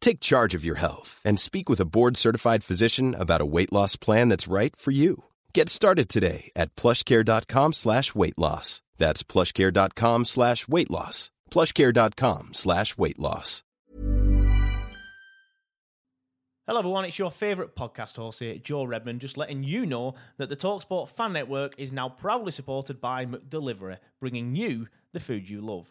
Take charge of your health and speak with a board-certified physician about a weight loss plan that's right for you. Get started today at plushcare.com slash weight loss. That's plushcare.com slash weight loss. plushcare.com slash weight loss. Hello, everyone. It's your favourite podcast host here, Joe Redmond, just letting you know that the Talksport Fan Network is now proudly supported by McDelivery, bringing you the food you love.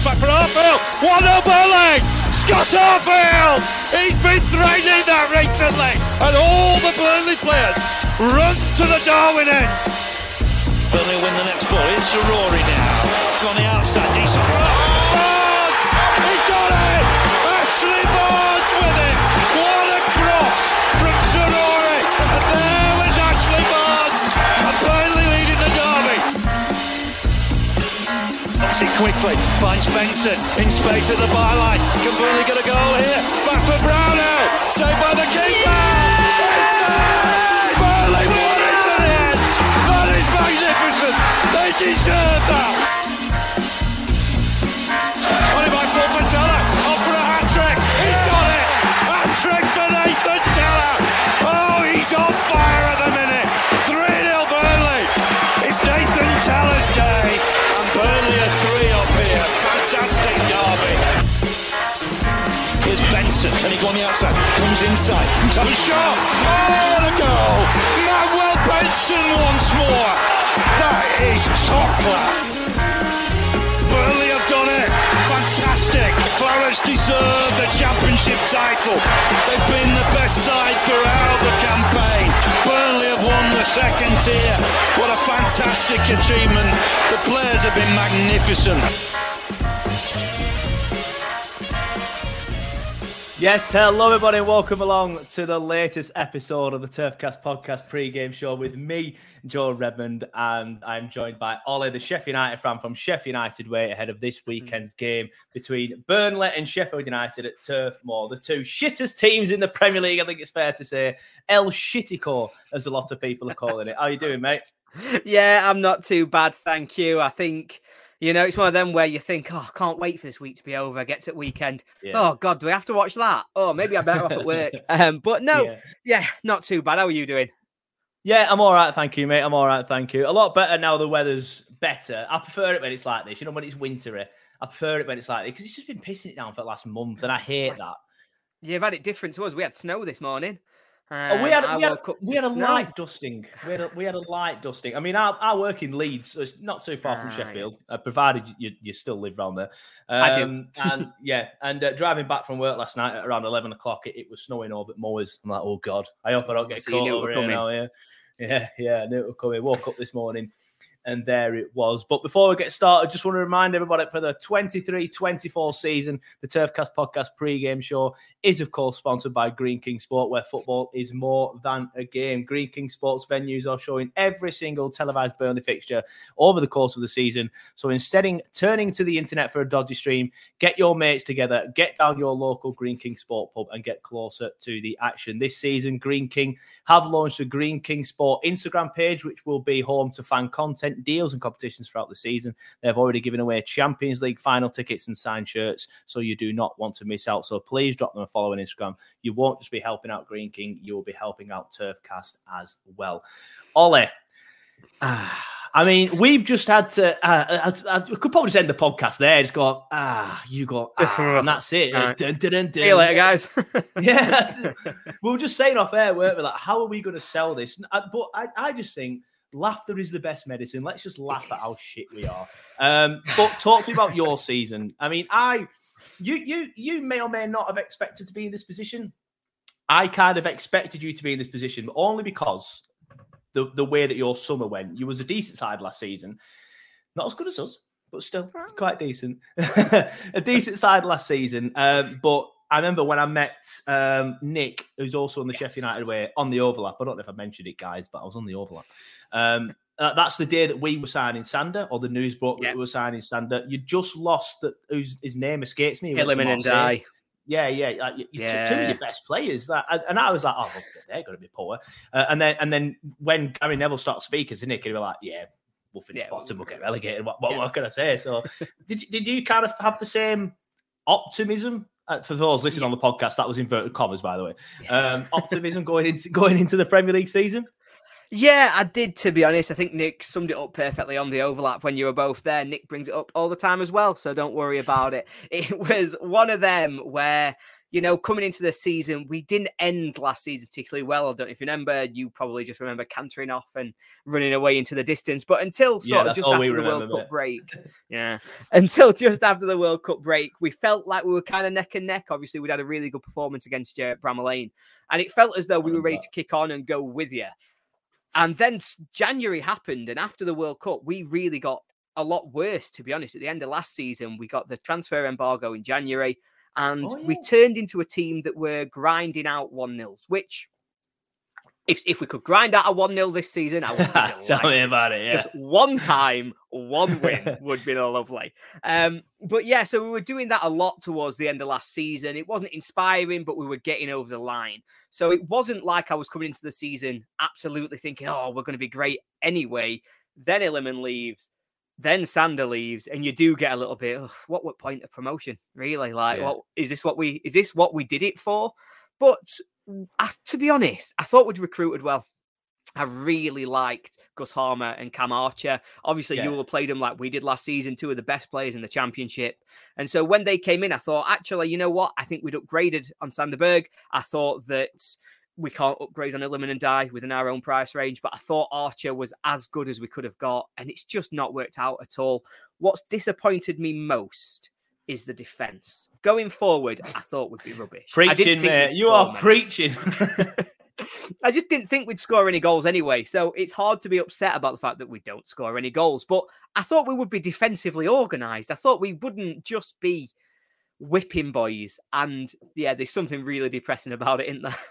Cuts back for Arfield. One up Erling. Scott Arfield. He's been threatening that recently. And all the Burnley players run to the Darwen end. Burnley win the next ball. It's Rory now. On the outside. Decent. Quickly. Finds Benson in space at the byline. Can Burnley get a goal here? Back for Brownhill. Saved by the keeper. Burnley won it to the end. That is magnificent. They deserve that. On it by Paul Patella. Off for a hat trick. He's got it. Hat trick for Nathan Tella. Oh, he's on fire at the Benson. Can he go on the outside? Comes inside. Have a shot. Oh, the goal. Manuel Benson once more. That is top class. Burnley have done it. Fantastic. Clarets deserve the championship title. They've been the best side throughout the campaign. Burnley have won the second tier. What a fantastic achievement. The players have been magnificent. Yes, hello everybody, and welcome along to the latest episode of the Turfcast podcast pre-game show with me, Joe Redmond, and I'm joined by Ollie, the Sheffield United fan from Sheffield United way ahead of this hmm. weekend's game between Burnley and Sheffield United at Turf Moor, the two shittest teams in the Premier League. I think it's fair to say El Shittico, as a lot of people are calling it. How are you doing, mate? Yeah, I'm not too bad, thank you. I think you know it's one of them where you think, oh, I can't wait for this week to be over. Get to weekend. Yeah. Oh God, do we have to watch that? Oh, maybe I better off at work. Um, but no, Yeah. yeah. not too bad. How are you doing? Yeah, I'm all right, thank you, mate. I'm all right, thank you. A lot better now. The weather's better. I prefer it when it's like this. You know, when it's wintry. I prefer it when it's like this because it's just been pissing it down for the last month, and I hate that. You've had it different to us. We had snow this morning. Oh, we had, Um, I we had, we had a snow. light dusting. We had a, we had a light dusting. I mean, I, I work in Leeds, so it's not too far from yeah. Sheffield, uh, provided you, you still live around there. I do. Um, and yeah, and uh, driving back from work last night at around 11 o'clock, it, it was snowing over at Moors. I'm like, oh, God, I hope I don't get So caught knew it over were here coming. now. Yeah, yeah, yeah, I knew it was coming. Woke up this morning. And there it was. But before we get started, just want to remind everybody for the 23 24 season, the Turfcast podcast pre-game show is, of course, sponsored by Greene King Sport, where football is more than a game. Greene King Sports venues are showing every single televised Burnley fixture over the course of the season. So instead of turning to the internet for a dodgy stream, get your mates together, get down your local Greene King Sport pub, and get closer to the action. This season, Greene King have launched a Greene King Sport Instagram page, which will be home to fan content, deals, and competitions throughout the season. They've already given away Champions League final tickets and signed shirts, so you do not want to miss out. So please drop them a follow on Instagram. You won't just be helping out Greene King, you will be helping out Turfcast as well. Ollie, ah, I mean, we've just had to. Uh, I, I, we could probably send the podcast there. Just go, ah, you got, ah, and that's it. Right. Dun, dun, dun, See you later, guys. yeah, we were just saying off air, weren't we? Like, how are we going to sell this? But I, I just think laughter is the best medicine. Let's just laugh at how shit we are. Um, but talk to me about your season. I mean, I, you, you, you may or may not have expected to be in this position. I kind of expected you to be in this position, but only because the the way that your summer went. You was a decent side last season, not as good as us, but still quite decent. a decent side last season, um, but. I remember when I met um, Nick, who's also on the Sheffield United way, on the overlap. I don't know if I mentioned it, guys, but I was on the overlap. Um, uh, that's the day that we were signing Sander, or the news broke Yeah. that we were signing Sander. You just lost that. Whose his name escapes me. Went and. Yeah, yeah, like, you, you took two of Yeah. your best players. That and- I was like, oh, they're going to be poor. Uh, and then and then when Gary Neville starts speaking to Nick, he was like, yeah, we'll finish Yeah, bottom, we'll we'll get relegated. What, what, Yeah. what can I say? So, did did you kind of have the same optimism? Uh, for those listening on the podcast, that was inverted commas, by the way. Um, optimism going into going into the Premier League season. Yeah, I did, to be honest. I think Nick summed it up perfectly on the overlap when you were both there. Nick brings it up all the time as well, so don't worry about it. It was one of them where, you know, coming into the season, we didn't end last season particularly well. I don't know if you remember, you probably just remember cantering off and running away into the distance. But until Yeah, sort of just after the World Cup break, yeah, until just after the World Cup break, we felt like we were kind of neck and neck. Obviously, we'd had a really good performance against uh, Bramall and it felt as though we were ready to kick on and go with you. And then January happened, and after the World Cup, we really got a lot worse, to be honest. At the end of last season, we got the transfer embargo in January, and Oh, we turned into a team that were grinding out 1 nils, which, if, if we could grind out a 1 nil this season, I would be Tell me about it. Yeah. Just one time, one win would be lovely. Um, but yeah, so we were doing that a lot towards the end of last season. It wasn't inspiring, but we were getting over the line. So it wasn't like I was coming into the season absolutely thinking, oh, we're going to be great anyway. Then Iliman leaves, then Sander leaves, and you do get a little bit. "Ugh, what what point of promotion? Really? Like, Yeah. what is this? What we is this what we did it for? But I, to be honest, I thought we'd recruited well. I really liked Gus Hamer and Cam Archer. Obviously, Yeah. you will have played them like we did last season, two of the best players in the championship. And so when they came in, I thought, actually, you know what? I think we'd upgraded on Sander Berge. I thought that we can't upgrade on Iliman Ndiaye within our own price range, but I thought Archer was as good as we could have got, and it's just not worked out at all. What's disappointed me most is the defense. Going forward, I thought would be rubbish. I didn't Preaching, mate. You are many. preaching. I just didn't think we'd score any goals anyway. So it's hard to be upset about the fact that we don't score any goals. But I thought we would be defensively organised. I thought we wouldn't just be whipping boys. And yeah, there's something really depressing about it, isn't there?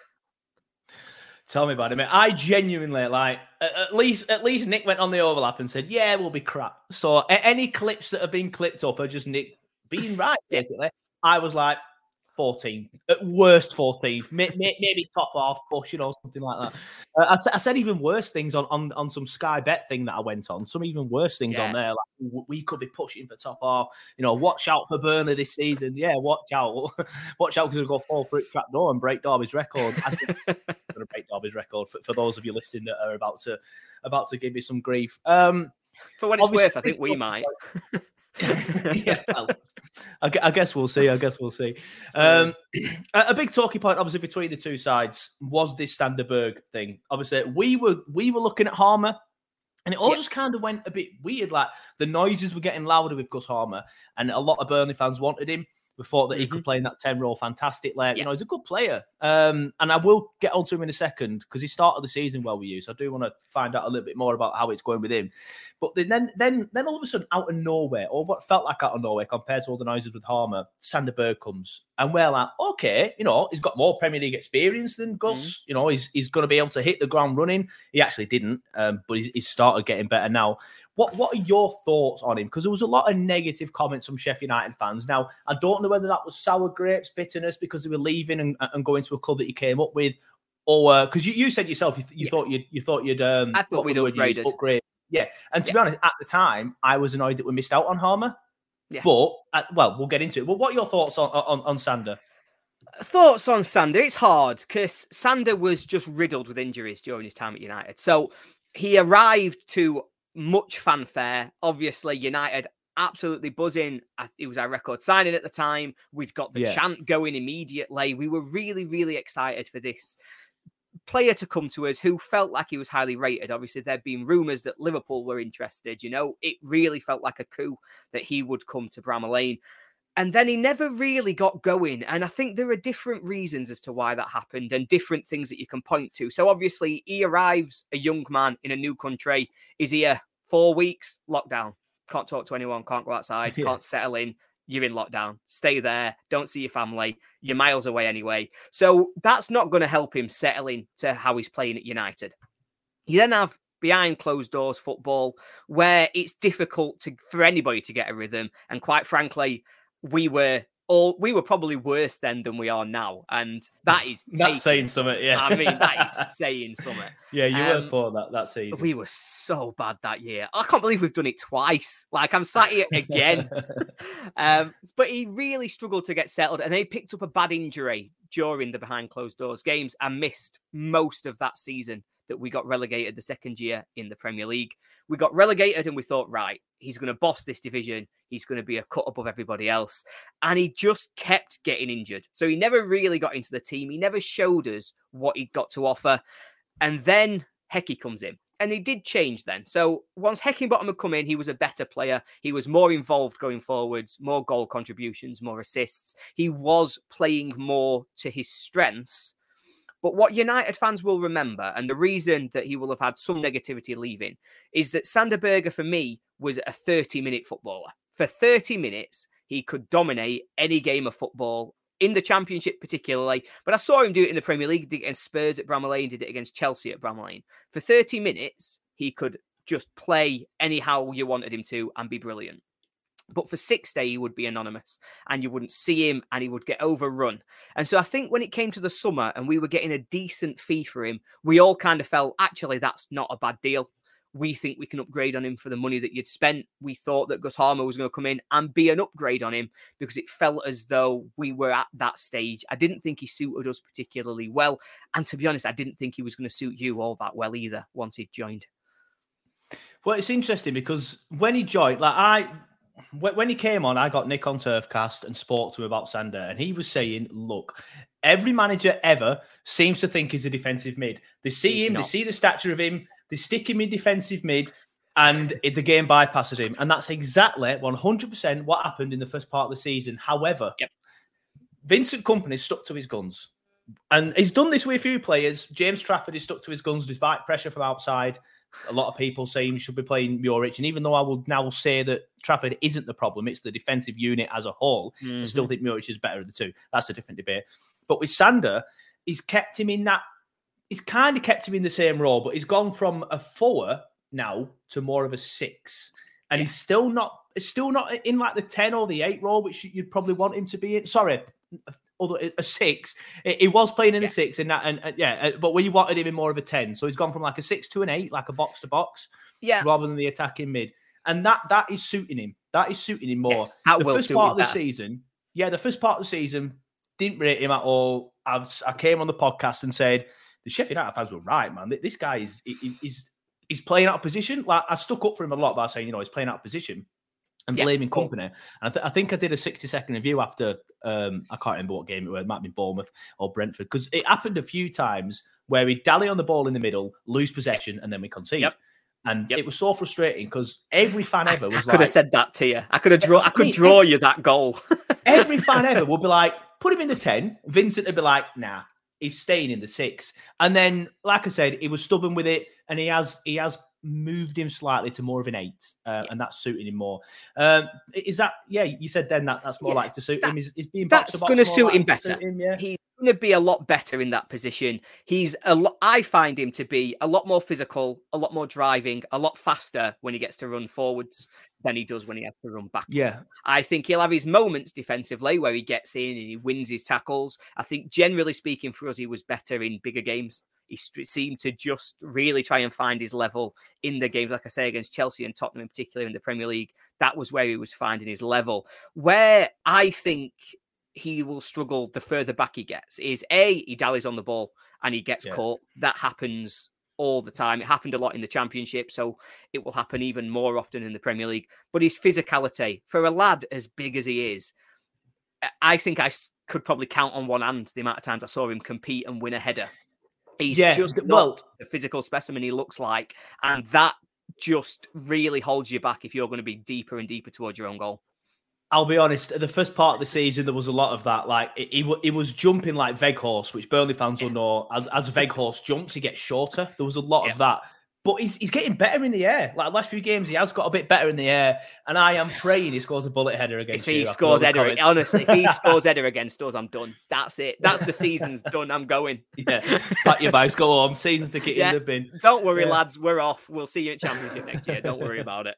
Tell me about it, mate. I genuinely like at, at least at least Nick went on the overlap and said, "Yeah, we'll be crap." So any clips that have been clipped up are just Nick being right. Basically, I was like 14, at worst 14th, may, may, maybe top half push, you know, something like that. Uh, I, I said even worse things on, on on some Sky Bet thing that I went on. Some even worse things on there, like we could be pushing for top half. You know, watch out for Burnley this season. Yeah, watch out, watch out because we'll go fall for trap door and break Derby's record. I think going to break Derby's record for, for those of you listening that are about to about to give me some grief. Um, For what it's worth, I think we might. yeah, well, I, I guess we'll see. I guess we'll see. Um, a, big talking point, obviously, between the two sides was this Sander Berge thing. Obviously, we were we were looking at Hamer. And it all Yeah. just kind of went a bit weird. Like the noises were getting louder with Gus Hamer, and a lot of Burnley fans wanted him. We thought that he could play in that 10 role fantastic. Like, you know, he's a good player. Um, and I will get onto him in a second because he started the season well with you. So I do want to find out a little bit more about how it's going with him. But then, then, then, then all of a sudden, out of nowhere, or what felt like out of nowhere compared to all the noises with Hamer, Sanderberg comes. And we're like, okay, you know, he's got more Premier League experience than Gus. You know, he's, he's going to be able to hit the ground running. He actually didn't, um, but he's, he's started getting better now. What What are your thoughts on him? Because there was a lot of negative comments from Sheffield United fans. Now, I don't know whether that was sour grapes, bitterness because they were leaving and, and going to a club that he came up with, or because you, you said yourself you, you Yeah. thought you you thought you'd um I thought we'd was the word you used? upgraded. upgrade. Yeah, and to be honest, at the time, I was annoyed that we missed out on Hamer. Yeah. But uh, well, we'll get into it. Well, what are your thoughts on on, on Sander? Thoughts on Sander? It's hard because Sander was just riddled with injuries during his time at United. So he arrived to much fanfare. Obviously, United absolutely buzzing. It was our record signing at the time. We'd got the Yeah. chant going immediately. We were really, really excited for this player to come to us who felt like he was highly rated. Obviously, there'd been rumours that Liverpool were interested. You know, it really felt like a coup that he would come to Bramall Lane. And then he never really got going. And I think there are different reasons as to why that happened and different things that you can point to. So obviously, he arrives a young man in a new country. Is here four weeks, lockdown. Can't talk to anyone, can't go outside, Yeah. can't settle in. You're in lockdown. Stay there. Don't see your family. You're miles away anyway. So that's not going to help him settle into how he's playing at United. You then have behind closed doors football where it's difficult to for anybody to get a rhythm. And quite frankly, we were all we were probably worse then than we are now. And that is That's saying something, yeah. I mean, that is saying something. yeah, you Um, were poor that, that season. We were so bad that year. I can't believe we've done it twice. Like I'm sat here again. um, but he really struggled to get settled, and he picked up a bad injury during the behind closed doors games and missed most of that season that we got relegated the second year in the Premier League. We got relegated, and we thought, right, he's going to boss this division. He's going to be a cut above everybody else, and he just kept getting injured. So he never really got into the team. He never showed us what he'd got to offer. And then Hecky comes in. And he did change then. So once Heckingbottom had come in, he was a better player. He was more involved going forwards, more goal contributions, more assists. He was playing more to his strengths. But what United fans will remember, and the reason that he will have had some negativity leaving, is that Sander Berge, for me, was a 30 minute footballer. For 30 minutes, he could dominate any game of football in the championship, particularly. But I saw him do it in the Premier League, against Spurs at Bramall Lane, did it against Chelsea at Bramall Lane. For 30 minutes, he could just play anyhow you wanted him to and be brilliant. But for 60, he would be anonymous and you wouldn't see him and he would get overrun. And so I think when it came to the summer and we were getting a decent fee for him, we all kind of felt actually that's not a bad deal. We think we can upgrade on him for the money that you'd spent. We thought that Gus Hamer was going to come in and be an upgrade on him because it felt as though we were at that stage. I didn't think he suited us particularly well. And to be honest, I didn't think he was going to suit you all that well either once he'd joined. Well, it's interesting because when he joined, like I, when he came on, I got Nick on Turfcast and spoke to him about Sander, and he was saying, "Look, every manager ever seems to think he's a defensive mid. They see He's him, they see the stature of him, they stick him in defensive mid." And the game bypasses him, and that's exactly 100% what happened in the first part of the season. However, Yep. Vincent Kompany stuck to his guns, and he's done this with a few players. James Trafford is stuck to his guns despite pressure from outside. A lot of people saying he should be playing Muric, and even though I will now say that Trafford isn't the problem, it's the defensive unit as a whole. I mm-hmm. still think Muric is better of the two. That's a different debate. But with Sander, he's kept him in that. He's kind of kept him in the same role, but he's gone from a four now to more of a six, and he's still not. It's still not in like the ten or the eight role, which you'd probably want him to be in. Sorry, other a six. He was playing in the six, and that, and, and yeah, uh, but we wanted him in more of a ten. So he's gone from like a six to an eight, like a box to box, Yeah. rather than the attacking mid, and that that is suiting him. That is suiting him more. Yes, that the first part of the better. season, yeah, the first part of the season didn't rate him at all. I, I came on the podcast and said the Sheffield United fans were right, man. This guy is is is he's playing out of position. Like I stuck up for him a lot by saying, you know, he's playing out of position and Yeah, blaming Kompany. And I, th- I think I did a 60 second review after um, I can't remember what game it was. It might be Bournemouth or Brentford because it happened a few times where we dally on the ball in the middle, lose possession, and then we concede. Yep. And Yep. it was so frustrating because every fan ever was I could like, have said that to you. I could have draw. I could draw you that goal. every fan ever would be like, put him in the 10. Vincent would be like, nah, he's staying in the six. And then, like I said, he was stubborn with it, and he has he has moved him slightly to more of an eight, uh, and that's suiting him more. Um, is that yeah? You said then that that's more Yeah, likely to suit that- him. Is, is being that's gonna more suit him better. suit him, yeah. He's going to be a lot better in that position. He's a lot. I find him to be a lot more physical, a lot more driving, a lot faster when he gets to run forwards than he does when he has to run back. Yeah, I think he'll have his moments defensively where he gets in and he wins his tackles. I think, generally speaking, for us, he was better in bigger games. He seemed to just really try and find his level in the games, like I say, against Chelsea and Tottenham, in particular in the Premier League. That was where he was finding his level. Where I think he will struggle the further back he gets is A, he dallies on the ball and he gets Yeah. caught. That happens all the time. It happened a lot in the Championship, so it will happen even more often in the Premier League. But his physicality, for a lad as big as he is, I think I could probably count on one hand the amount of times I saw him compete and win a header. He's yeah, just not well, the physical specimen he looks like, and that just really holds you back if you're going to be deeper and deeper towards your own goal. I'll be honest. The first part of the season, there was a lot of that. Like he, he was jumping like Weghorst, which Burnley fans yeah. will know. As, as Weghorst jumps, he gets shorter. There was a lot yeah. of that. But he's, he's getting better in the air. Like last few games, he has got a bit better in the air. And I am praying he scores a bullet header against. If he scores header, honestly, if he scores header against us, I'm done. That's it. That's the season's done. I'm going. Yeah, pack your bags, go home. Season ticket yeah. in the bin. Don't worry, yeah. lads. We're off. We'll see you at Championship next year. Don't worry about it.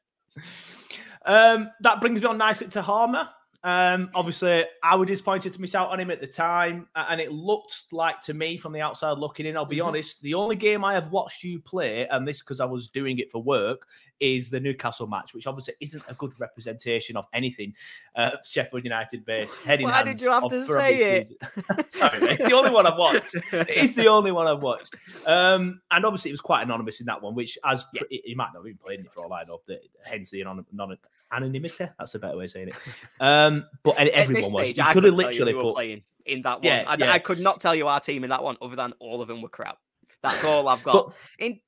Um, that brings me on nicely to Hamer. Um, obviously, I was disappointed to miss out on him at the time, and it looked like to me from the outside looking in. I'll be mm-hmm. honest, the only game I have watched you play, and this because I was doing it for work, is the Newcastle match, which obviously isn't a good representation of anything uh, Sheffield United based. Heading Why did you have to say it? Sorry, it's the only one I've watched. It's the only one I've watched. Um, and obviously, it was quite anonymous in that one, which as yeah. he might not have been playing it for all I know, hence the anon- non- anonymity. That's a better way of saying it. Um, but everyone stage, was. You could have literally put playing in that one. Yeah, I, yeah. I, could not tell you our team in that one, other than all of them were crap. That's all I've got. But, in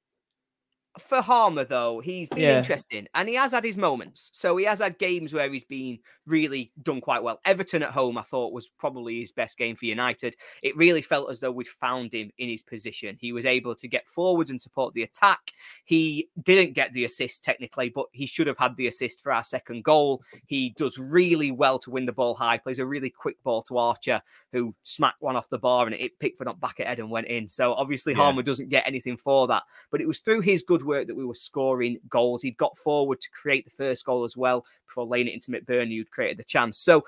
for Hamer, though, he's been yeah. interesting and he has had his moments. So he has had games where he's been really done quite well. Everton at home, I thought, was probably his best game for United. It really felt as though we'd found him in his position. He was able to get forwards and support the attack. He didn't get the assist technically, but he should have had the assist for our second goal. He does really well to win the ball high, plays a really quick ball to Archer, who smacked one off the bar and it picked Pickford up back at head and went in. So obviously, yeah. Hamer doesn't get anything for that, but it was through his good work that we were scoring goals. He'd got forward to create the first goal as well before laying it into McBurnie, who'd created the chance. So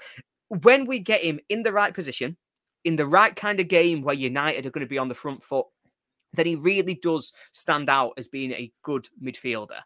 when we get him in the right position, in the right kind of game where United are going to be on the front foot, then he really does stand out as being a good midfielder.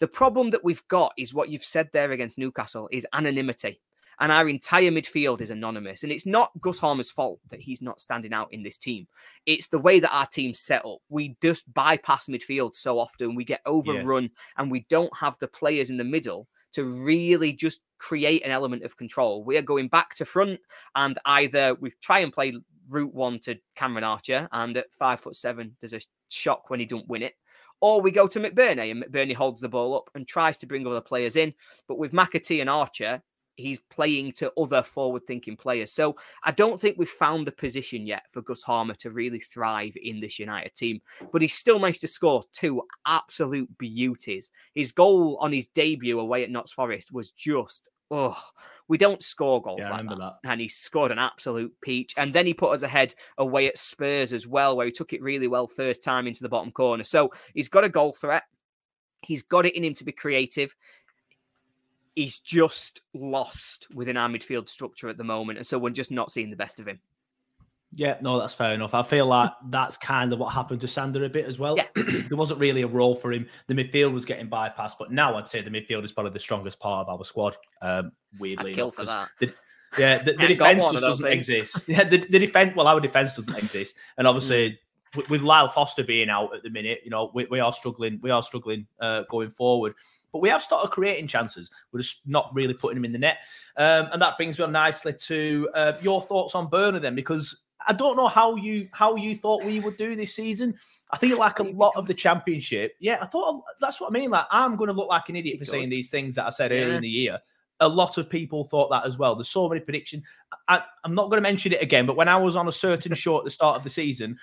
The problem that we've got is what you've said there against Newcastle is anonymity and our entire midfield is anonymous. And it's not Gus Hamer's fault that he's not standing out in this team. It's the way that our team's set up. We just bypass midfield so often. We get overrun, yeah. and we don't have the players in the middle to really just create an element of control. We are going back to front, and either we try and play route one to Cameron Archer, and at five foot seven, there's a shock when he don't win it. Or we go to McBurnie and McBurnie holds the ball up and tries to bring other players in. But with McAtee and Archer, he's playing to other forward thinking players. So I don't think we've found the position yet for Gus Hamer to really thrive in this United team. But he's still managed to score two absolute beauties. His goal on his debut away at Notts Forest was just, oh, we don't score goals yeah, like that. that. And he scored an absolute peach. And then he put us ahead away at Spurs as well, where he took it really well first time into the bottom corner. So he's got a goal threat. He's got it in him to be creative he's just lost within our midfield structure at the moment. And so we're just not seeing the best of him. Yeah, no, that's fair enough. I feel like that's kind of what happened to Sander a bit as well. Yeah. there wasn't really a role for him. The midfield was getting bypassed, but now I'd say the midfield is probably the strongest part of our squad. Um, weirdly, I'd kill for that. The, yeah, the, the defense just doesn't exist. Yeah, the, the defense. Well, our defense doesn't exist, and obviously mm with, Lyle Foster being out at the minute, you know, we, we are struggling. We are struggling uh, going forward. But we have started creating chances. We're just not really putting them in the net. Um, and that brings me on nicely to uh, your thoughts on Burner then, because I don't know how you how you thought we would do this season. I think like a lot of the championship. Yeah, I thought that's what I mean. Like I'm going to look like an idiot for saying these things that I said earlier in the year. A lot of people thought that as well. There's so many predictions. I, I'm not going to mention it again, but when I was on a certain show at the start of the season,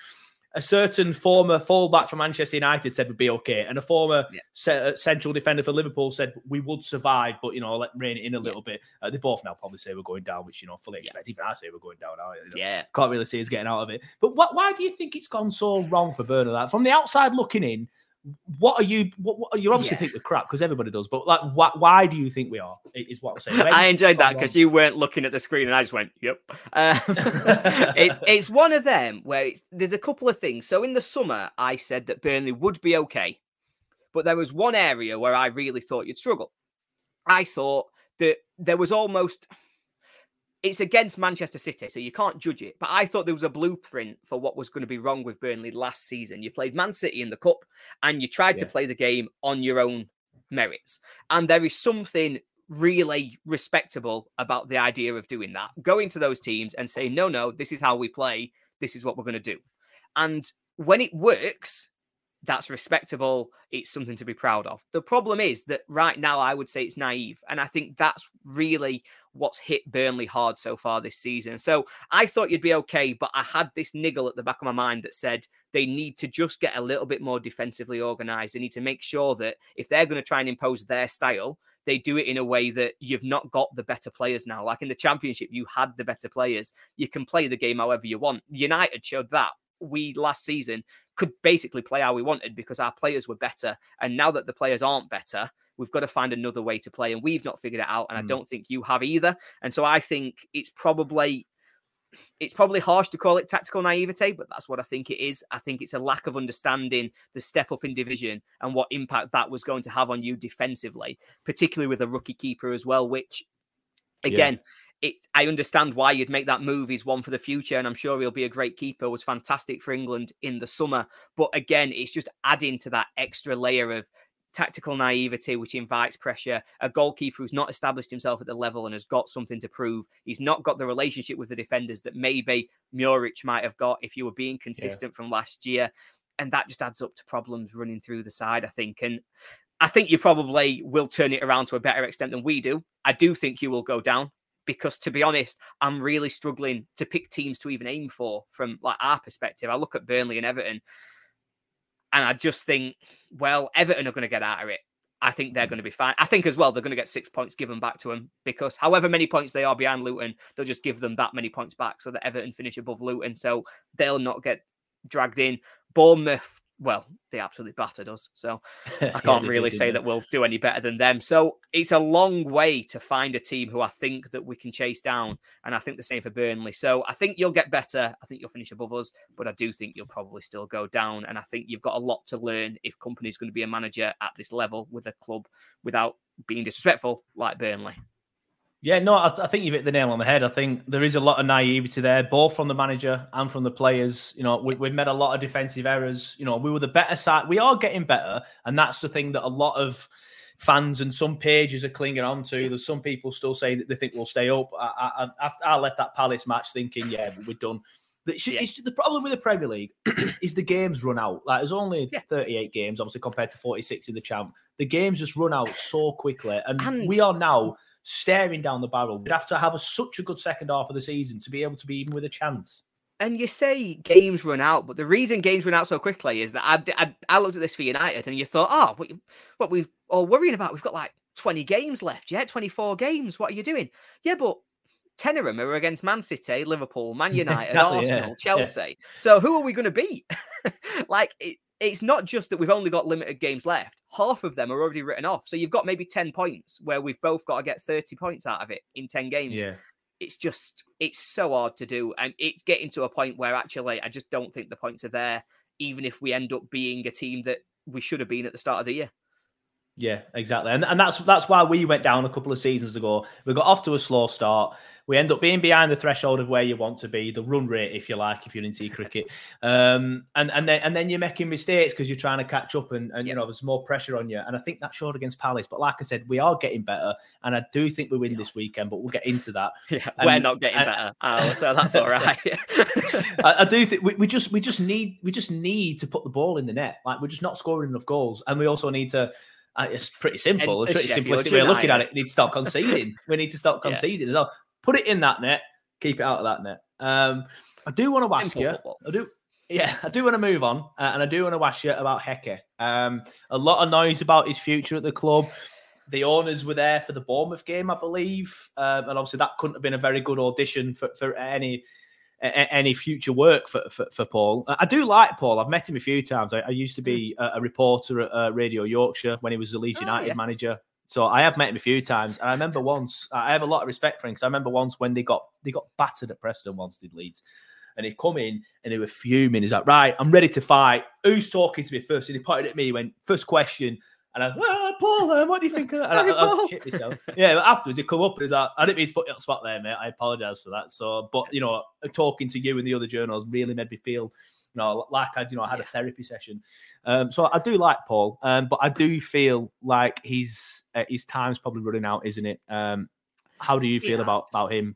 a certain former fullback from Manchester United said would be okay, and a former yeah. se- uh, central defender for Liverpool said we would survive, but you know, let rein it in a little yeah. bit. Uh, they both now probably say we're going down, which you know, fully expect. Yeah. Even I say we're going down now. You know, yeah, can't really see us getting out of it. But what, why do you think it's gone so wrong for Bernard? That from the outside looking in, what are you? What, what you obviously yeah. think we're crap because everybody does, but like, why, why do you think we are? Is what I'm saying. I enjoyed that because you weren't looking at the screen and I just went, "Yep." Uh, it's it's one of them where it's there's a couple of things. So in the summer, I said that Burnley would be okay, but there was one area where I really thought you'd struggle. I thought that there was almost it's against Manchester City, so you can't judge it. But I thought there was a blueprint for what was going to be wrong with Burnley last season. You played Man City in the cup, and you tried yeah. to play the game on your own merits. And there is something really respectable about the idea of doing that. Going to those teams and saying, no, no, this is how we play. This is what we're going to do. And when it works, that's respectable. It's something to be proud of. The problem is that right now, I would say it's naive. And I think that's really what's hit Burnley hard so far this season. So I thought you'd be okay, but I had this niggle at the back of my mind that said they need to just get a little bit more defensively organized. They need to make sure that if they're going to try and impose their style, they do it in a way that you've not got the better players now. Like in the championship, you had the better players. You can play the game however you want. United showed that we last season could basically play how we wanted because our players were better. And now that the players aren't better, we've got to find another way to play. And we've not figured it out. And mm. I don't think you have either. And so I think it's probably it's probably harsh to call it tactical naivety, but that's what I think it is. I think it's a lack of understanding the step up in division and what impact that was going to have on you defensively, particularly with a rookie keeper as well, which again, yeah it, I understand why you'd make that move. He's one for the future, and I'm sure he'll be a great keeper. Was fantastic for England in the summer, but again, it's just adding to that extra layer of tactical naivety, which invites pressure. A goalkeeper who's not established himself at the level and has got something to prove. He's not got the relationship with the defenders that maybe Muric might have got if you were being consistent yeah. from last year, and that just adds up to problems running through the side. I think, and I think you probably will turn it around to a better extent than we do. I do think you will go down because to be honest, I'm really struggling to pick teams to even aim for from like our perspective. I look at Burnley and Everton, and I just think, well, Everton are going to get out of it. I think they're going to be fine. I think as well they're going to get six points given back to them because however many points they are behind Luton, they'll just give them that many points back so that Everton finish above Luton, so they'll not get dragged in. Bournemouth well, they absolutely battered us. So I can't yeah, really did, say that we'll do any better than them. So it's a long way to find a team who I think that we can chase down. And I think the same for Burnley. So I think you'll get better. I think you'll finish above us, but I do think you'll probably still go down. And I think you've got a lot to learn if Kompany's going to be a manager at this level with a club without being disrespectful like Burnley. Yeah, no, I, th- I, think you've hit the nail on the head. I think there is a lot of naivety there, both from the manager and from the players. You know, we, have made a lot of defensive errors. You know, we were the better side. We are getting better, and that's the thing that a lot of fans and some pages are clinging on to. There's some people still saying that they think we'll stay up. I, I, I left that Palace match thinking, yeah, we're done. The, yeah. the problem with the Premier League is the games run out. Like there's only yeah. 38 games, obviously compared to 46 in the champ. The games just run out so quickly, and, and we are now staring down the barrel. We'd have to have a, such a good second half of the season to be able to be even with a chance. And you say games run out, but the reason games run out so quickly is that I, I, I looked at this for United and you thought, oh, what, what we're all worrying about, we've got like 20 games left, yeah, 24 games. What are you doing? Yeah, but 10 of them are against Man City, Liverpool, Man United, exactly, Arsenal, yeah. Chelsea. Yeah. So who are we going to beat? like, it, it's not just that we've only got limited games left. Half of them are already written off. So you've got maybe 10 points where we've both got to get 30 points out of it in 10 games. Yeah. It's just, it's so hard to do. And it's getting to a point where actually I just don't think the points are there, even if we end up being a team that we should have been at the start of the year. Yeah, exactly. And, and that's that's why we went down a couple of seasons ago. We got off to a slow start. We end up being behind the threshold of where you want to be, the run rate, if you like, if you're into cricket. Um, and and then and then you're making mistakes because you're trying to catch up, and, and you know there's more pressure on you. And I think that showed against Palace. But like I said, we are getting better, and I do think we win yeah. this weekend. But we'll get into that. Yeah, and, we're not getting and, better, oh, so that's all right. I, I, do think we, we just we just need we just need to put the ball in the net. Like we're just not scoring enough goals, and we also need to it's pretty simple. it's pretty simplistic way of looking at it. We need to stop conceding. we need to stop conceding. Yeah. Well. Put it in that net. Keep it out of that net. Um, I do want to ask simple you. Football. I do. Yeah, I do want to move on, uh, and I do want to ask you about Hecky. Um, a lot of noise about his future at the club. The owners were there for the Bournemouth game, I believe, um, and obviously that couldn't have been a very good audition for, for any any future work for, for, for, Paul. I do like Paul. I've met him a few times. I, I used to be hmm. a, a reporter at uh, Radio Yorkshire when he was the Leeds oh, United yeah. manager. So I have met him a few times, and I remember once. I have a lot of respect for him because I remember once when they got they got battered at Preston once did Leeds, and he come in and they were fuming. He's like, "Right, I'm ready to fight. Who's talking to me first? And he pointed at me. He went, first question, And I, oh, Paul, um, what do you think? Of that? And I, I, I shit myself. Yeah, but afterwards he come up and he's like, I didn't mean to put you on the spot there, mate. I apologise for that. So, but you know, talking to you and the other journals really made me feel, you know, like I, you know, I had a therapy session. Um, so I do like Paul, um, but I do feel like he's uh, his time's probably running out, isn't it? Um, how do you feel Yeah. about about him?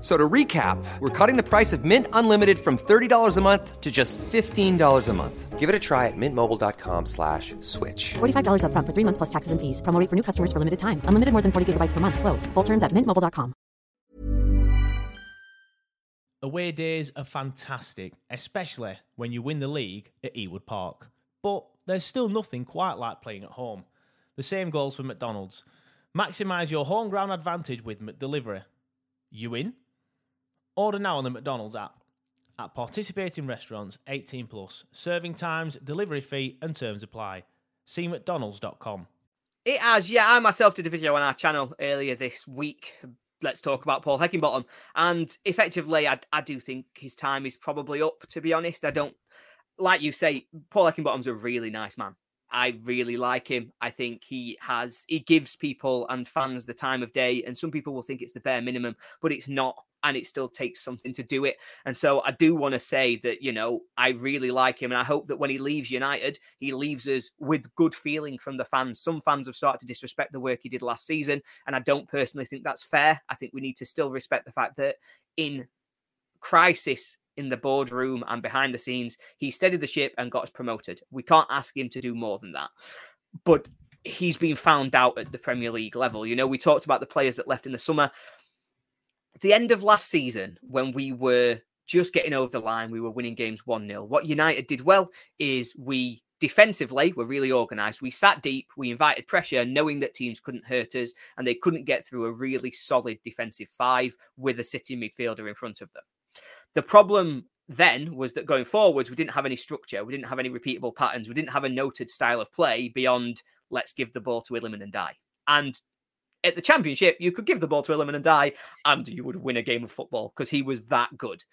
F- So to recap, we're cutting the price of Mint Unlimited from $30 a month to just $15 a month. Give it a try at mintmobile.com slash switch. $45 upfront for three months plus taxes and fees. Promo for new customers for limited time. Unlimited more than 40 gigabytes per month. Slows. Full terms at mintmobile.com. Away days are fantastic, especially when you win the league at Ewood Park. But there's still nothing quite like playing at home. The same goes for McDonald's. Maximise your home ground advantage with McDelivery. You in? Order now on the McDonald's app. At participating restaurants, 18 plus, serving times, delivery fee, and terms apply. See McDonald's.com. It has, yeah. I myself did a video on our channel earlier this week. Let's talk about Paul Heckingbottom. And effectively, I, I do think his time is probably up, to be honest. I don't, like you say, Paul Heckingbottom's a really nice man. I really like him. I think he has, he gives people and fans the time of day. And some people will think it's the bare minimum, but it's not. And it still takes something to do it. And so I do want to say that, you know, I really like him. And I hope that when he leaves United, he leaves us with good feeling from the fans. Some fans have started to disrespect the work he did last season. And I don't personally think that's fair. I think we need to still respect the fact that in crisis in the boardroom and behind the scenes, he steadied the ship and got us promoted. We can't ask him to do more than that. But he's been found out at the Premier League level. You know, we talked about the players that left in the summer. The end of last season, when we were just getting over the line, we were winning games 1 0. What United did well is we defensively were really organised. We sat deep, we invited pressure, knowing that teams couldn't hurt us and they couldn't get through a really solid defensive five with a City midfielder in front of them. The problem then was that going forwards, we didn't have any structure, we didn't have any repeatable patterns, we didn't have a noted style of play beyond let's give the ball to Iliman Ndiaye. And at the championship, you could give the ball to Iliman Ndiaye, and you would win a game of football because he was that good.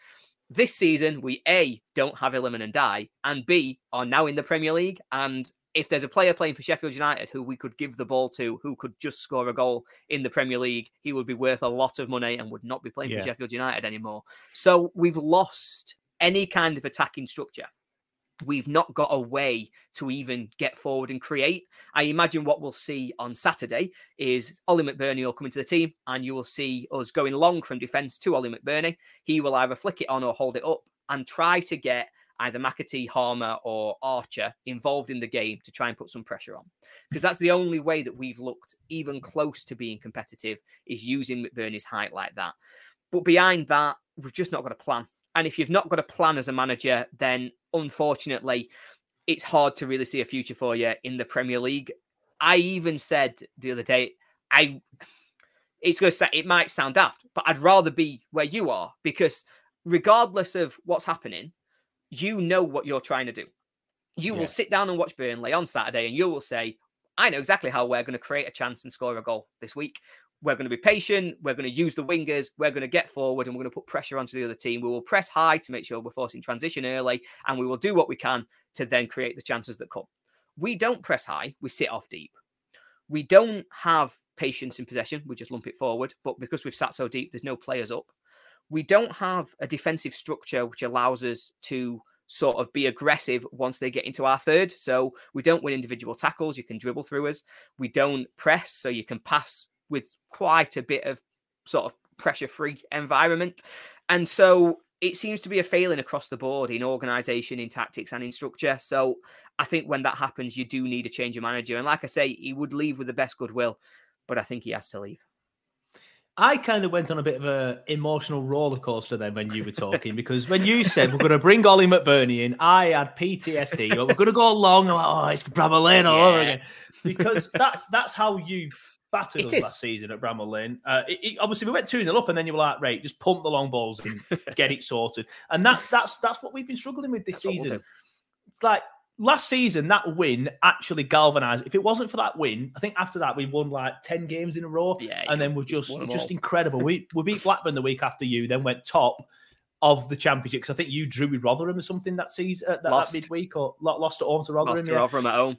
This season, we A, don't have Iliman Ndiaye, and B, are now in the Premier League. And if there's a player playing for Sheffield United who we could give the ball to, who could just score a goal in the Premier League, he would be worth a lot of money and would not be playing Yeah. for Sheffield United anymore. So we've lost any kind of attacking structure. We've not got a way to even get forward and create. I imagine what we'll see on Saturday is Ollie McBurnie will come into the team and you will see us going long from defence to Ollie McBurnie. He will either flick it on or hold it up and try to get either McAtee, Hamer, or Archer involved in the game to try and put some pressure on. Because that's the only way that we've looked even close to being competitive is using McBurnie's height like that. But behind that, we've just not got a plan. And if you've not got a plan as a manager, then unfortunately, it's hard to really see a future for you in the Premier League. I even said the other day, I it's going to say it might sound daft, but I'd rather be where you are because regardless of what's happening, you know what you're trying to do. You Yeah. will sit down and watch Burnley on Saturday and you will say, I know exactly how we're going to create a chance and score a goal this week. We're going to be patient. We're going to use the wingers. We're going to get forward and we're going to put pressure onto the other team. We will press high to make sure we're forcing transition early and we will do what we can to then create the chances that come. We don't press high, we sit off deep. We don't have patience in possession, we just lump it forward. But because we've sat so deep, there's no players up. We don't have a defensive structure which allows us to sort of be aggressive once they get into our third. So we don't win individual tackles, you can dribble through us. We don't press, so you can pass with quite a bit of sort of pressure free environment. And so it seems to be a failing across the board in organisation, in tactics, and in structure. So I think when that happens, you do need a change of manager. And like I say, he would leave with the best goodwill, but I think he has to leave. I kind of went on a bit of a emotional roller coaster then when you were talking because when you said we're going to bring Ollie McBurnie in, I had PTSD. We're going to go long. I'm like, oh, it's Bramall Lane all over again because that's that's how you battered It us is. last season at Bramall Lane. Uh, it, it- obviously, we went two 0 up, and then you were like, right, just pump the long balls and get it sorted. And that's that's that's what we've been struggling with this That's what we'll season. it's like last season that win actually galvanized. If it wasn't for that win, I think after that we won like ten games in a row, Yeah, and yeah, then we're just just just incredible. We we beat Blackburn the week after you, then went top of the championship because I think you drew with Rotherham or something that season, uh, that, that midweek or lost at home to Rotherham. Lost to yeah. Rotherham at home.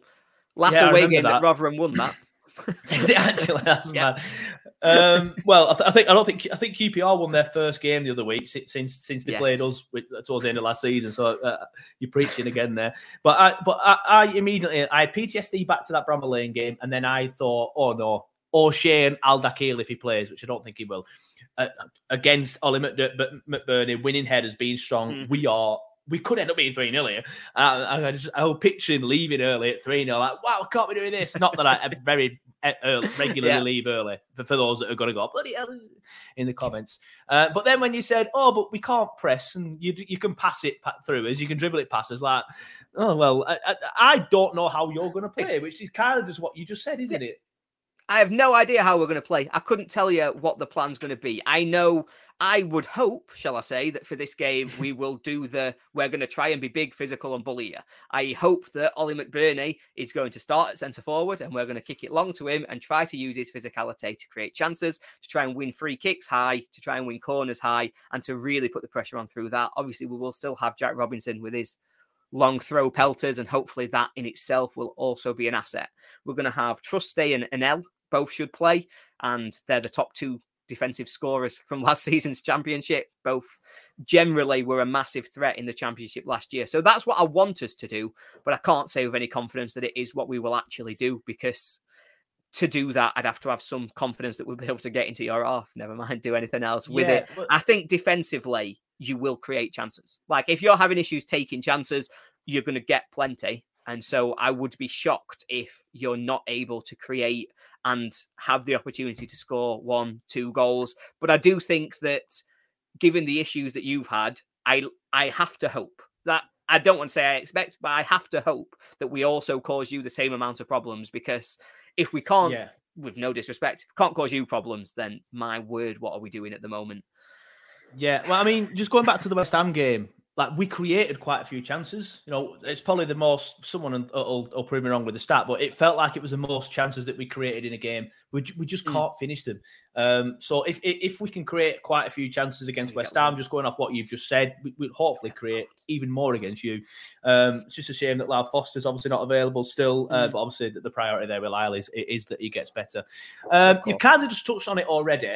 Last Yeah, away game that. that. Rotherham won that. Is it actually? That's Yeah. mad. Um, well, I, th- I think I don't think I think QPR won their first game the other week since since, since they played us with, towards the end of last season. So uh, you're preaching again there. But I but I, I immediately I had PTSD back to that Bramall Lane game, and then I thought, oh no, O'Shea Al-Dakhil if he plays, which I don't think he will. Uh, against Ollie McD- McBurnie, winning headers, being strong, Mm. we are. We could end up being 3 0 here. Uh, I, just, I was picturing leaving early at 3 0. Like, wow, can't be doing this. Not that I very uh, early, regularly Yeah. leave early for, for those that are going to go, bloody hell, in the comments. Uh, but then when you said, oh, but we can't press and you you can pass it through us, you can dribble it past us, like, oh, well, I, I, I don't know how you're going to play, which is kind of just what you just said, isn't it? I have no idea how we're going to play. I couldn't tell you what the plan's going to be. I know, I would hope, shall I say, that for this game we will do the. We're going to try and be big, physical, and bully you. I hope that Ollie McBurnie is going to start at centre forward, and we're going to kick it long to him and try to use his physicality to create chances, to try and win free kicks high, to try and win corners high, and to really put the pressure on through that. Obviously, we will still have Jack Robinson with his long throw pelters, and hopefully that in itself will also be an asset. We're going to have Trusty and, and L both should play, and they're the top two defensive scorers from last season's championship. Both generally were a massive threat in the championship last year. So that's what I want us to do, but I can't say with any confidence that it is what we will actually do because to do that, I'd have to have some confidence that we'll be able to get into your half. Never mind, do anything else with Yeah, it. but- I think defensively, you will create chances. Like if you're having issues taking chances, you're going to get plenty. And so I would be shocked if you're not able to create and have the opportunity to score one, two goals. But I do think that given the issues that you've had, I I have to hope that I don't want to say I expect, but I have to hope that we also cause you the same amount of problems because if we can't, Yeah. with no disrespect, can't cause you problems, then my word, what are we doing at the moment? Yeah, well, I mean, just going back to the West Ham game, like we created quite a few chances. You know, it's probably the most. Someone will, will prove me wrong with the stat, but it felt like it was the most chances that we created in a game. We, we just Mm. can't finish them. Um, so if if we can create quite a few chances against West Ham, just going off what you've just said, we, we'll hopefully create even more against you. Um, it's just a shame that Lyle Foster's obviously not available still, uh, Mm. but obviously the, the priority there with Lyle is is that he gets better. Um, you kind of just touched on it already.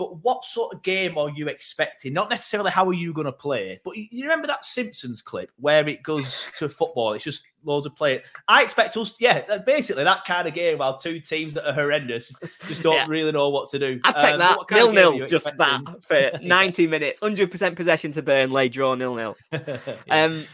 But what sort of game are you expecting? Not necessarily how are you going to play, but you remember that Simpsons clip where it goes to football? It's just loads of play. I expect us, yeah, basically that kind of game. While two teams that are horrendous just don't Yeah. really know what to do. I'd take Um, that what kind of nil nil, just expecting? that for 90 minutes, 100% possession to Burnley, draw nil nil. Yeah. Um,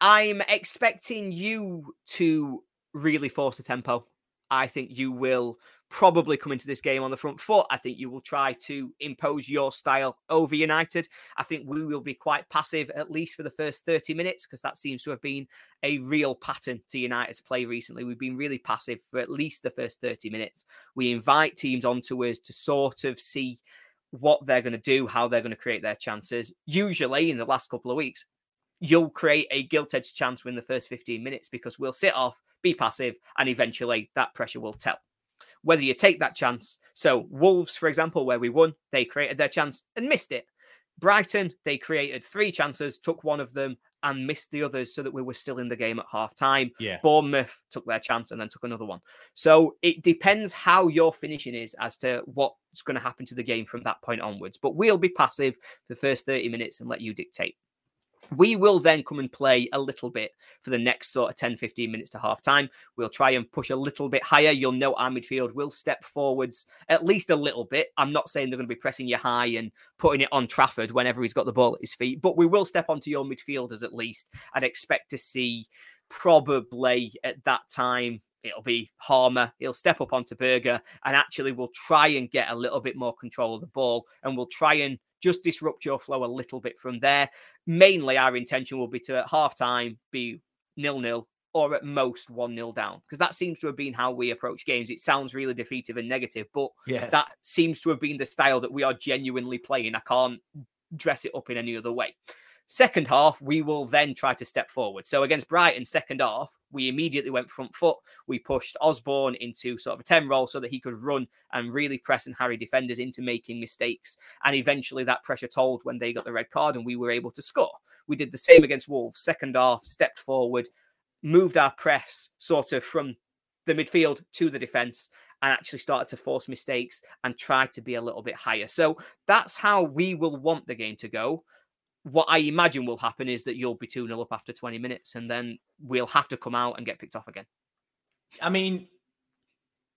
I'm expecting you to really force the tempo. I think you will probably come into this game on the front foot. I think you will try to impose your style over United. I think we will be quite passive, at least for the first 30 minutes, because that seems to have been a real pattern to United's play recently. We've been really passive for at least the first 30 minutes. We invite teams onto us to sort of see what they're going to do, how they're going to create their chances. Usually, in the last couple of weeks, you'll create a gilt edged chance within the first 15 minutes because we'll sit off, be passive, and eventually that pressure will tell. Whether you take that chance. So, Wolves, for example, where we won, they created their chance and missed it. Brighton, they created three chances, took one of them, and missed the others so that we were still in the game at half time. Yeah. Bournemouth took their chance and then took another one. So it depends how your finishing is as to what's going to happen to the game from that point onwards. But we'll be passive for the first 30 minutes and let you dictate. We will then come and play a little bit for the next sort of 10, 15 minutes to half time. We'll try and push a little bit higher. You'll know our midfield will step forwards at least a little bit. I'm not saying they're going to be pressing you high and putting it on Trafford whenever he's got the ball at his feet, but we will step onto your midfielders at least. I'd expect to see probably at that time it'll be Hamer. He'll step up onto Berge and actually we'll try and get a little bit more control of the ball and we'll try and just disrupt your flow a little bit from there. Mainly, our intention will be to at half time be nil nil or at most 1 0 down because that seems to have been how we approach games. It sounds really defeative and negative, but Yeah. that seems to have been the style that we are genuinely playing. I can't dress it up in any other way. Second half, we will then try to step forward. So against Brighton, second half, we immediately went front foot. We pushed Osborn into sort of a 10 role so that he could run and really press and harry defenders into making mistakes. And eventually that pressure told when they got the red card and we were able to score. We did the same against Wolves. Second half, stepped forward, moved our press sort of from the midfield to the defense and actually started to force mistakes and try to be a little bit higher. So that's how we will want the game to go. What I imagine will happen is that you'll be 2 0 up after 20 minutes and then we'll have to come out and get picked off again. I mean,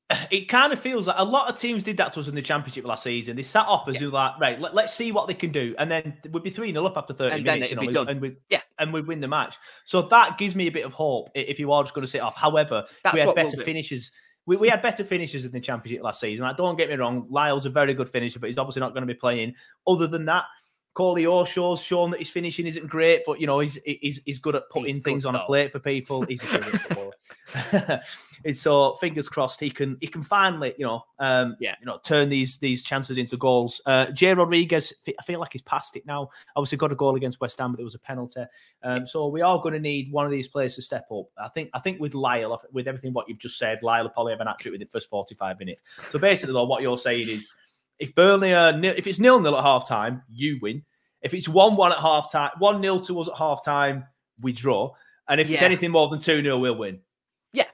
it kind of feels like a lot of teams did that to us in the championship last season. They sat off as yeah. like, right, let, us see what they can do, and then we'd be three 0 up after thirty and minutes, you know, and we yeah, and we'd win the match. So that gives me a bit of hope if you are just going to sit off. However, That's we had better we'll finishes. We, we had better finishes in the championship last season. Like, don't get me wrong, Lyle's a very good finisher, but he's obviously not going to be playing. Other than that, Corley Shaw's shown that his finishing isn't great, but you know he's he's, he's good at putting He's things good, on a plate for people. He's a footballer. And so fingers crossed he can he can finally you know um Yeah. you know turn these these chances into goals. Uh, Jay Rodriguez, I feel like he's past it now. Obviously got a goal against West Ham, but it was a penalty. Um, so we are going to need one of these players to step up. I think I think with Lyle, with everything what you've just said, Lyle will probably have an hat trick with the first forty five minutes. So basically, though, what you're saying is if Burnley are nil, if it's nil nil at half time, you win. If it's one one at half time, one 0 to us at half time, we draw. And if it's anything more than two 0 we'll win. Yeah,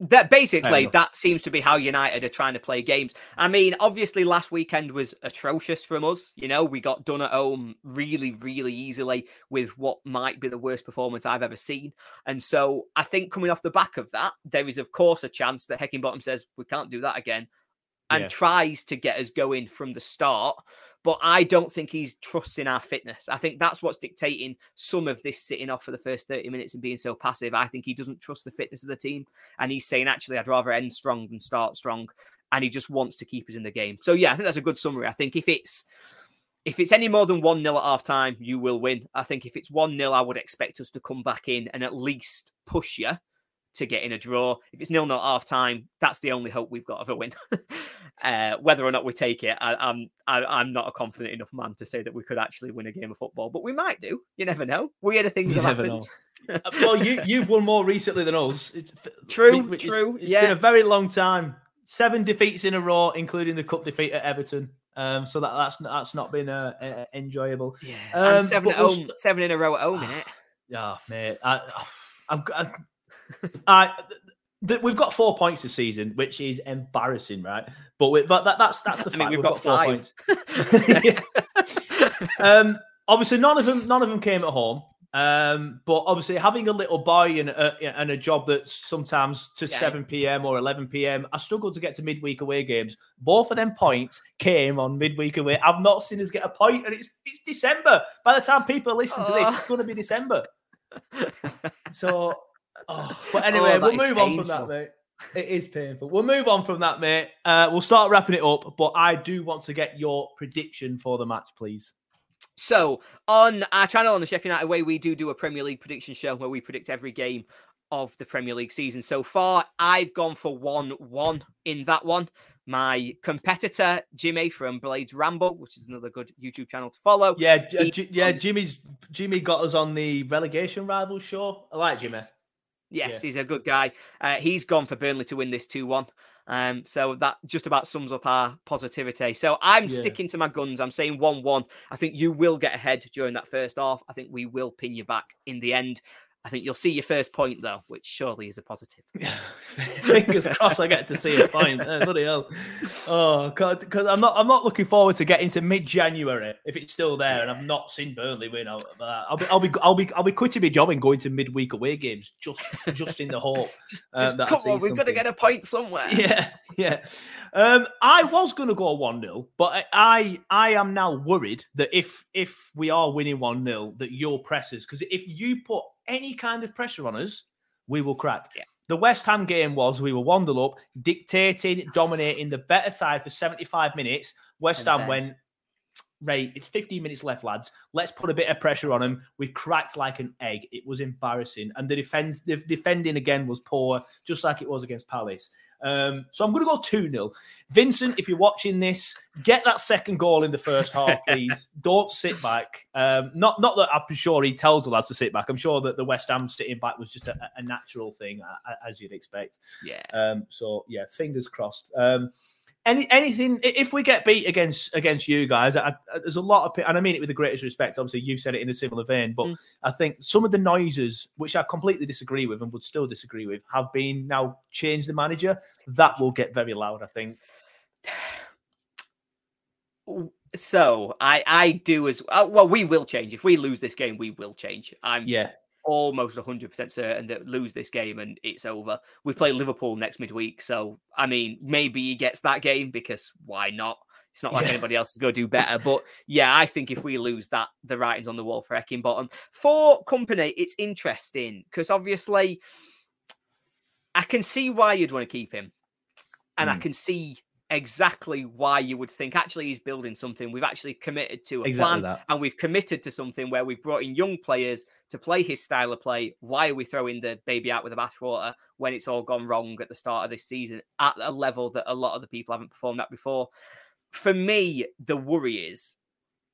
that basically that seems to be how United are trying to play games. I mean, obviously last weekend was atrocious from us. You know, we got done at home really, really easily with what might be the worst performance I've ever seen. And so I think coming off the back of that, there is of course a chance that Heckingbottom says we can't do that again and Yeah. tries to get us going from the start. But I don't think he's trusting our fitness. I think that's what's dictating some of this sitting off for the first 30 minutes and being so passive. I think he doesn't trust the fitness of the team. And he's saying, actually, I'd rather end strong than start strong. And he just wants to keep us in the game. So yeah, I think that's a good summary. I think if it's if it's any more than 1 0 at half time, you will win. I think if it's 1 0, I would expect us to come back in and at least push you to get in a draw. If it's nil nil half time, that's the only hope we've got of a win. uh, whether or not we take it, I, I'm I, I'm not a confident enough man to say that we could actually win a game of football, but we might do. You never know. Weirder things You have happened. Uh, well, you you've won more recently than us. It's True, it's- true, It's yeah. been a very long time. Seven defeats in a row, including the cup defeat at Everton. Um, so that that's that's not been uh, uh, enjoyable. Yeah, Um, and seven at we'll home, seven in a row at home, innit? Yeah, mate. I, I've got. I, th- we've got four points this season, which is embarrassing, right? But we, but that, that's that's the I fact. mean, we've got four five. points. um, obviously, none of them none of them came at home. Um, but obviously, having a little boy and a, and a job that's sometimes to Yeah. 7 p.m. or 11 p.m., I struggled to get to midweek away games. Both of them points came on midweek away. I've not seen us get a point, and it's it's December. By the time people listen to this, Oh. it's going to be December. So, oh, but Oh, anyway, that we'll move on from that, mate. It is painful. We'll move on from that, mate. Uh, we'll start wrapping it up, but I do want to get your prediction for the match, please. So on our channel on the Sheffield United Way, we do do a Premier League prediction show where we predict every game of the Premier League season. So far, I've gone for one-one in that one. My competitor Jimmy from Blades Ramble, which is another good YouTube channel to follow. Yeah, uh, He- yeah. Jimmy's Jimmy got us on the relegation rivals show. I like Jimmy. Yes, Yeah. he's a good guy. Uh, he's gone for Burnley to win this 2 1. Um, so that just about sums up our positivity. So I'm Yeah. sticking to my guns. I'm saying 1 1. I think you will get ahead during that first half. I think we will pin you back in the end. I think you'll see your first point, though, which surely is a positive. Fingers crossed, I get to see a point. Uh, bloody hell! Oh, because I'm not, I'm not looking forward to getting to mid-January if it's still there, and I've not seen Burnley win. I'll, uh, I'll be, I'll be, I'll be, I'll be quitting my job and going to midweek away games just, just in the hope. Just, um, just that come on, we've got to get a point somewhere. Yeah, yeah. Um, I was going to go one 0 but I, I, am now worried that if, if we are winning one 0 that your pressers, because if you put any kind of pressure on us, we will crack. Yeah. The West Ham game was we were one 0 up, dictating, dominating the better side for seventy five minutes. West Ham went. Right, it's 15 minutes left, lads. Let's put a bit of pressure on them. We cracked like an egg. It was embarrassing, and the defense, the defending again was poor, just like it was against Palace. Um, so I'm going to go 2 0. Vincent, if you're watching this, get that second goal in the first half, please. Don't sit back. Um, not not that I'm sure he tells the lads to sit back. I'm sure that the West Ham sitting back was just a, a natural thing, as you'd expect. Yeah. Um, so, yeah, fingers crossed. Um, any anything if we get beat against against you guys I, I, there's a lot of and i mean it with the greatest respect obviously you've said it in a similar vein but mm. i think some of the noises which i completely disagree with and would still disagree with have been now changed the manager. That will get very loud i think. So i i do as uh, well we will change. If we lose this game we will change. I'm yeah almost 100% certain that lose this game and it's over. We play Liverpool next midweek. So, I mean, maybe he gets that game because why not? It's not like yeah. anybody else is going to do better. But yeah, I think if we lose that, the writing's on the wall for Heckingbottom. For Kompany, it's interesting because obviously I can see why you'd want to keep him. And mm. I hmm. can see exactly why you would think actually he's building something. We've actually committed to a exactly plan that. and we've committed to something where we've brought in young players to play his style of play. Why are we throwing the baby out with the bathwater when it's all gone wrong at the start of this season at a level that a lot of the people haven't performed at before? For me, the worry is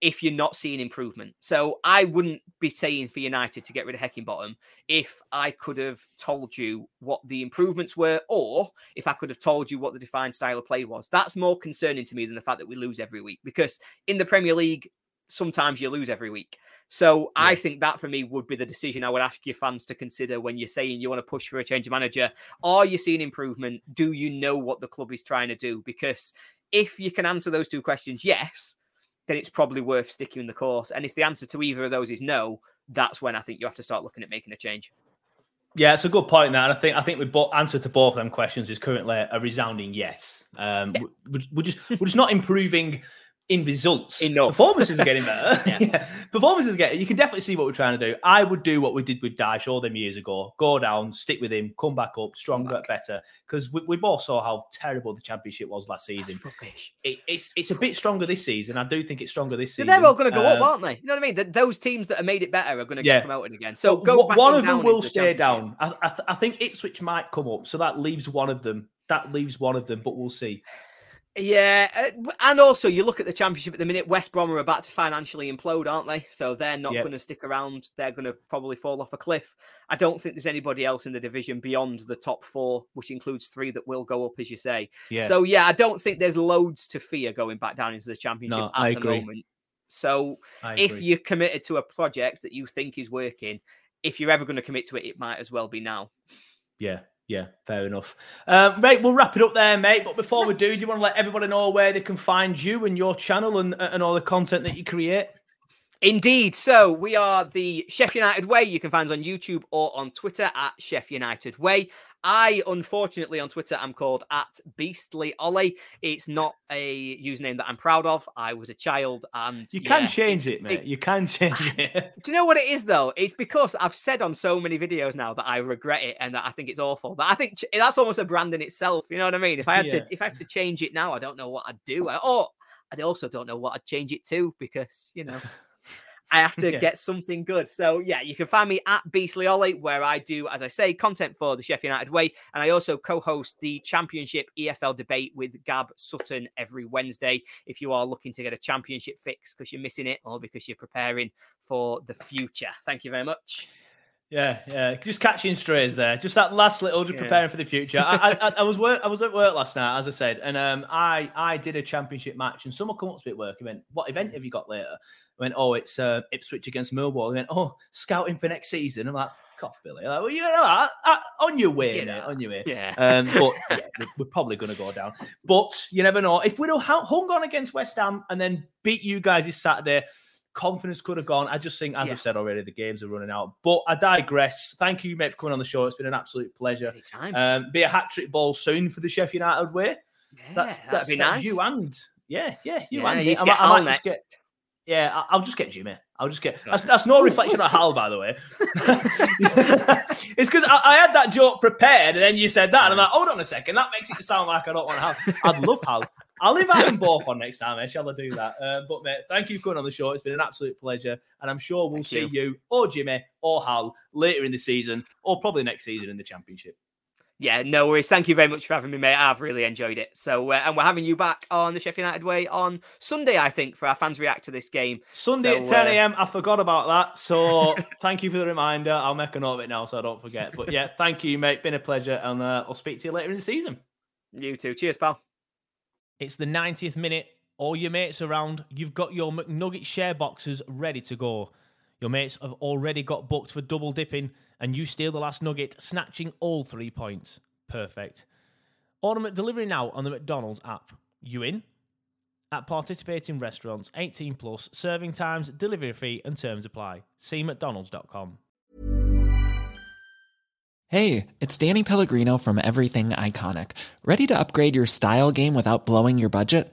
if you're not seeing improvement. So I wouldn't be saying for United to get rid of Heckingbottom if I could have told you what the improvements were, or if I could have told you what the defined style of play was. That's more concerning to me than the fact that we lose every week because in the Premier League, sometimes you lose every week. So yeah. I think that for me would be the decision I would ask your fans to consider when you're saying you want to push for a change of manager. Are you seeing improvement? Do you know what the club is trying to do? Because if you can answer those two questions, yes, then it's probably worth sticking in the course. And if the answer to either of those is no, that's when I think you have to start looking at making a change. Yeah, it's a good point. That I think I think we both answer to both of them questions is currently a resounding yes. Um, yeah. we're, we're, just we're just not improving in results. Enough. Performances are getting better. yeah. yeah. Performances are getting, you can definitely see what we're trying to do. I would do what we did with Dyche all them years ago. Go down, stick with him, come back up, stronger, back. better. Because we, we both saw how terrible the championship was last season. It, it's it's a bit stronger this season. I do think it's stronger this season. They're all going to go um, up, aren't they? You know what I mean? The, those teams that have made it better are going to yeah. get promoted again. So go one of them will the stay down. I, I, th- I think Ipswich might come up. So that leaves one of them. That leaves one of them, but we'll see. Yeah, uh, and also you look at the championship at the minute. West Brom are about to financially implode, aren't they? So they're not yep. going to stick around. They're going to probably fall off a cliff. I don't think there's anybody else in the division beyond the top four, which includes three that will go up, as you say. Yeah. So yeah, I don't think there's loads to fear going back down into the championship no, at I the agree. moment. So if you're committed to a project that you think is working, if you're ever going to commit to it, it might as well be now. Yeah, yeah, fair enough. Um, right, we'll wrap it up there, mate. But before we do, do you want to let everybody know where they can find you and your channel and, and all the content that you create? Indeed. So we are the Sheff United Way. You can find us on YouTube or on Twitter at Sheff United Way. I, unfortunately, on Twitter, I'm called at Beastly Ollie. It's not a username that I'm proud of. I was a child, and you can change it, mate. It, you can change ah, it. Do you know what it is though? It's because I've said on so many videos now that I regret it and that I think it's awful. But I think that's almost a brand in itself. You know what I mean? If I had yeah. to, if I have to change it now, I don't know what I'd do. Or I also don't know what I'd change it to because you know. I have to get something good. So yeah, you can find me at Beastly Ollie, where I do, as I say, content for the Sheffield United Way, and I also co-host the Championship EFL debate with Gab Sutton every Wednesday. If you are looking to get a championship fix because you're missing it or because you're preparing for the future, thank you very much. Yeah, yeah, just catching strays there. Just that last little, just yeah. preparing for the future. I, I, I, was work, I was at work last night, as I said, and um, I, I did a championship match, and someone come up to me at work and went, "What event have you got later?" I went, "Oh, it's uh, Ipswich against Millwall." I went, "Oh, scouting for next season." I'm like, "Cough, Billy." Like, well, you know, on your way, you know, mate, on your way. Yeah. Um, but yeah, we're, we're probably going to go down. But you never know. If we'd have hung on against West Ham and then beat you guys this Saturday confidence could have gone. I just think, as yeah. I've said already, the games are running out. But I digress. Thank you, mate, for coming on the show. It's been an absolute pleasure. Anytime. Um, be a hat trick ball soon for the Sheffield United way. Yeah, that's that's, be that's nice. you and yeah, yeah, you yeah, and you I, I, might next. Get, yeah, I'll just get Jimmy. I'll just get. That's, that's no reflection on Hal, by the way. it's because I, I, had that joke prepared, and then you said that, and I'm like, hold on a second, that makes it sound like I don't want Hal. I'd love Hal. I'll invite them both on next time, eh? Shall I do that? Uh, but mate, thank you for coming on the show. It's been an absolute pleasure, and I'm sure we'll thank see you. you or Jimmy or Hal later in the season, or probably next season in the championship. Yeah, no worries. Thank you very much for having me, mate. I've really enjoyed it. So, uh, and we're having you back on the Sheffield United way on Sunday, I think, for our fans react to this game. Sunday so, at 10 a.m. Uh... I forgot about that. So, thank you for the reminder. I'll make a note of it now so I don't forget. But yeah, thank you, mate. Been a pleasure. And uh, I'll speak to you later in the season. You too. Cheers, pal. It's the 90th minute. All your mates around. You've got your McNugget share boxes ready to go. Your mates have already got booked for double dipping, and you steal the last nugget, snatching all three points. Perfect. Order delivery now on the McDonald's app. You in? At participating restaurants, 18 plus, serving times, delivery fee, and terms apply. See McDonald's.com. Hey, it's Danny Pellegrino from Everything Iconic. Ready to upgrade your style game without blowing your budget?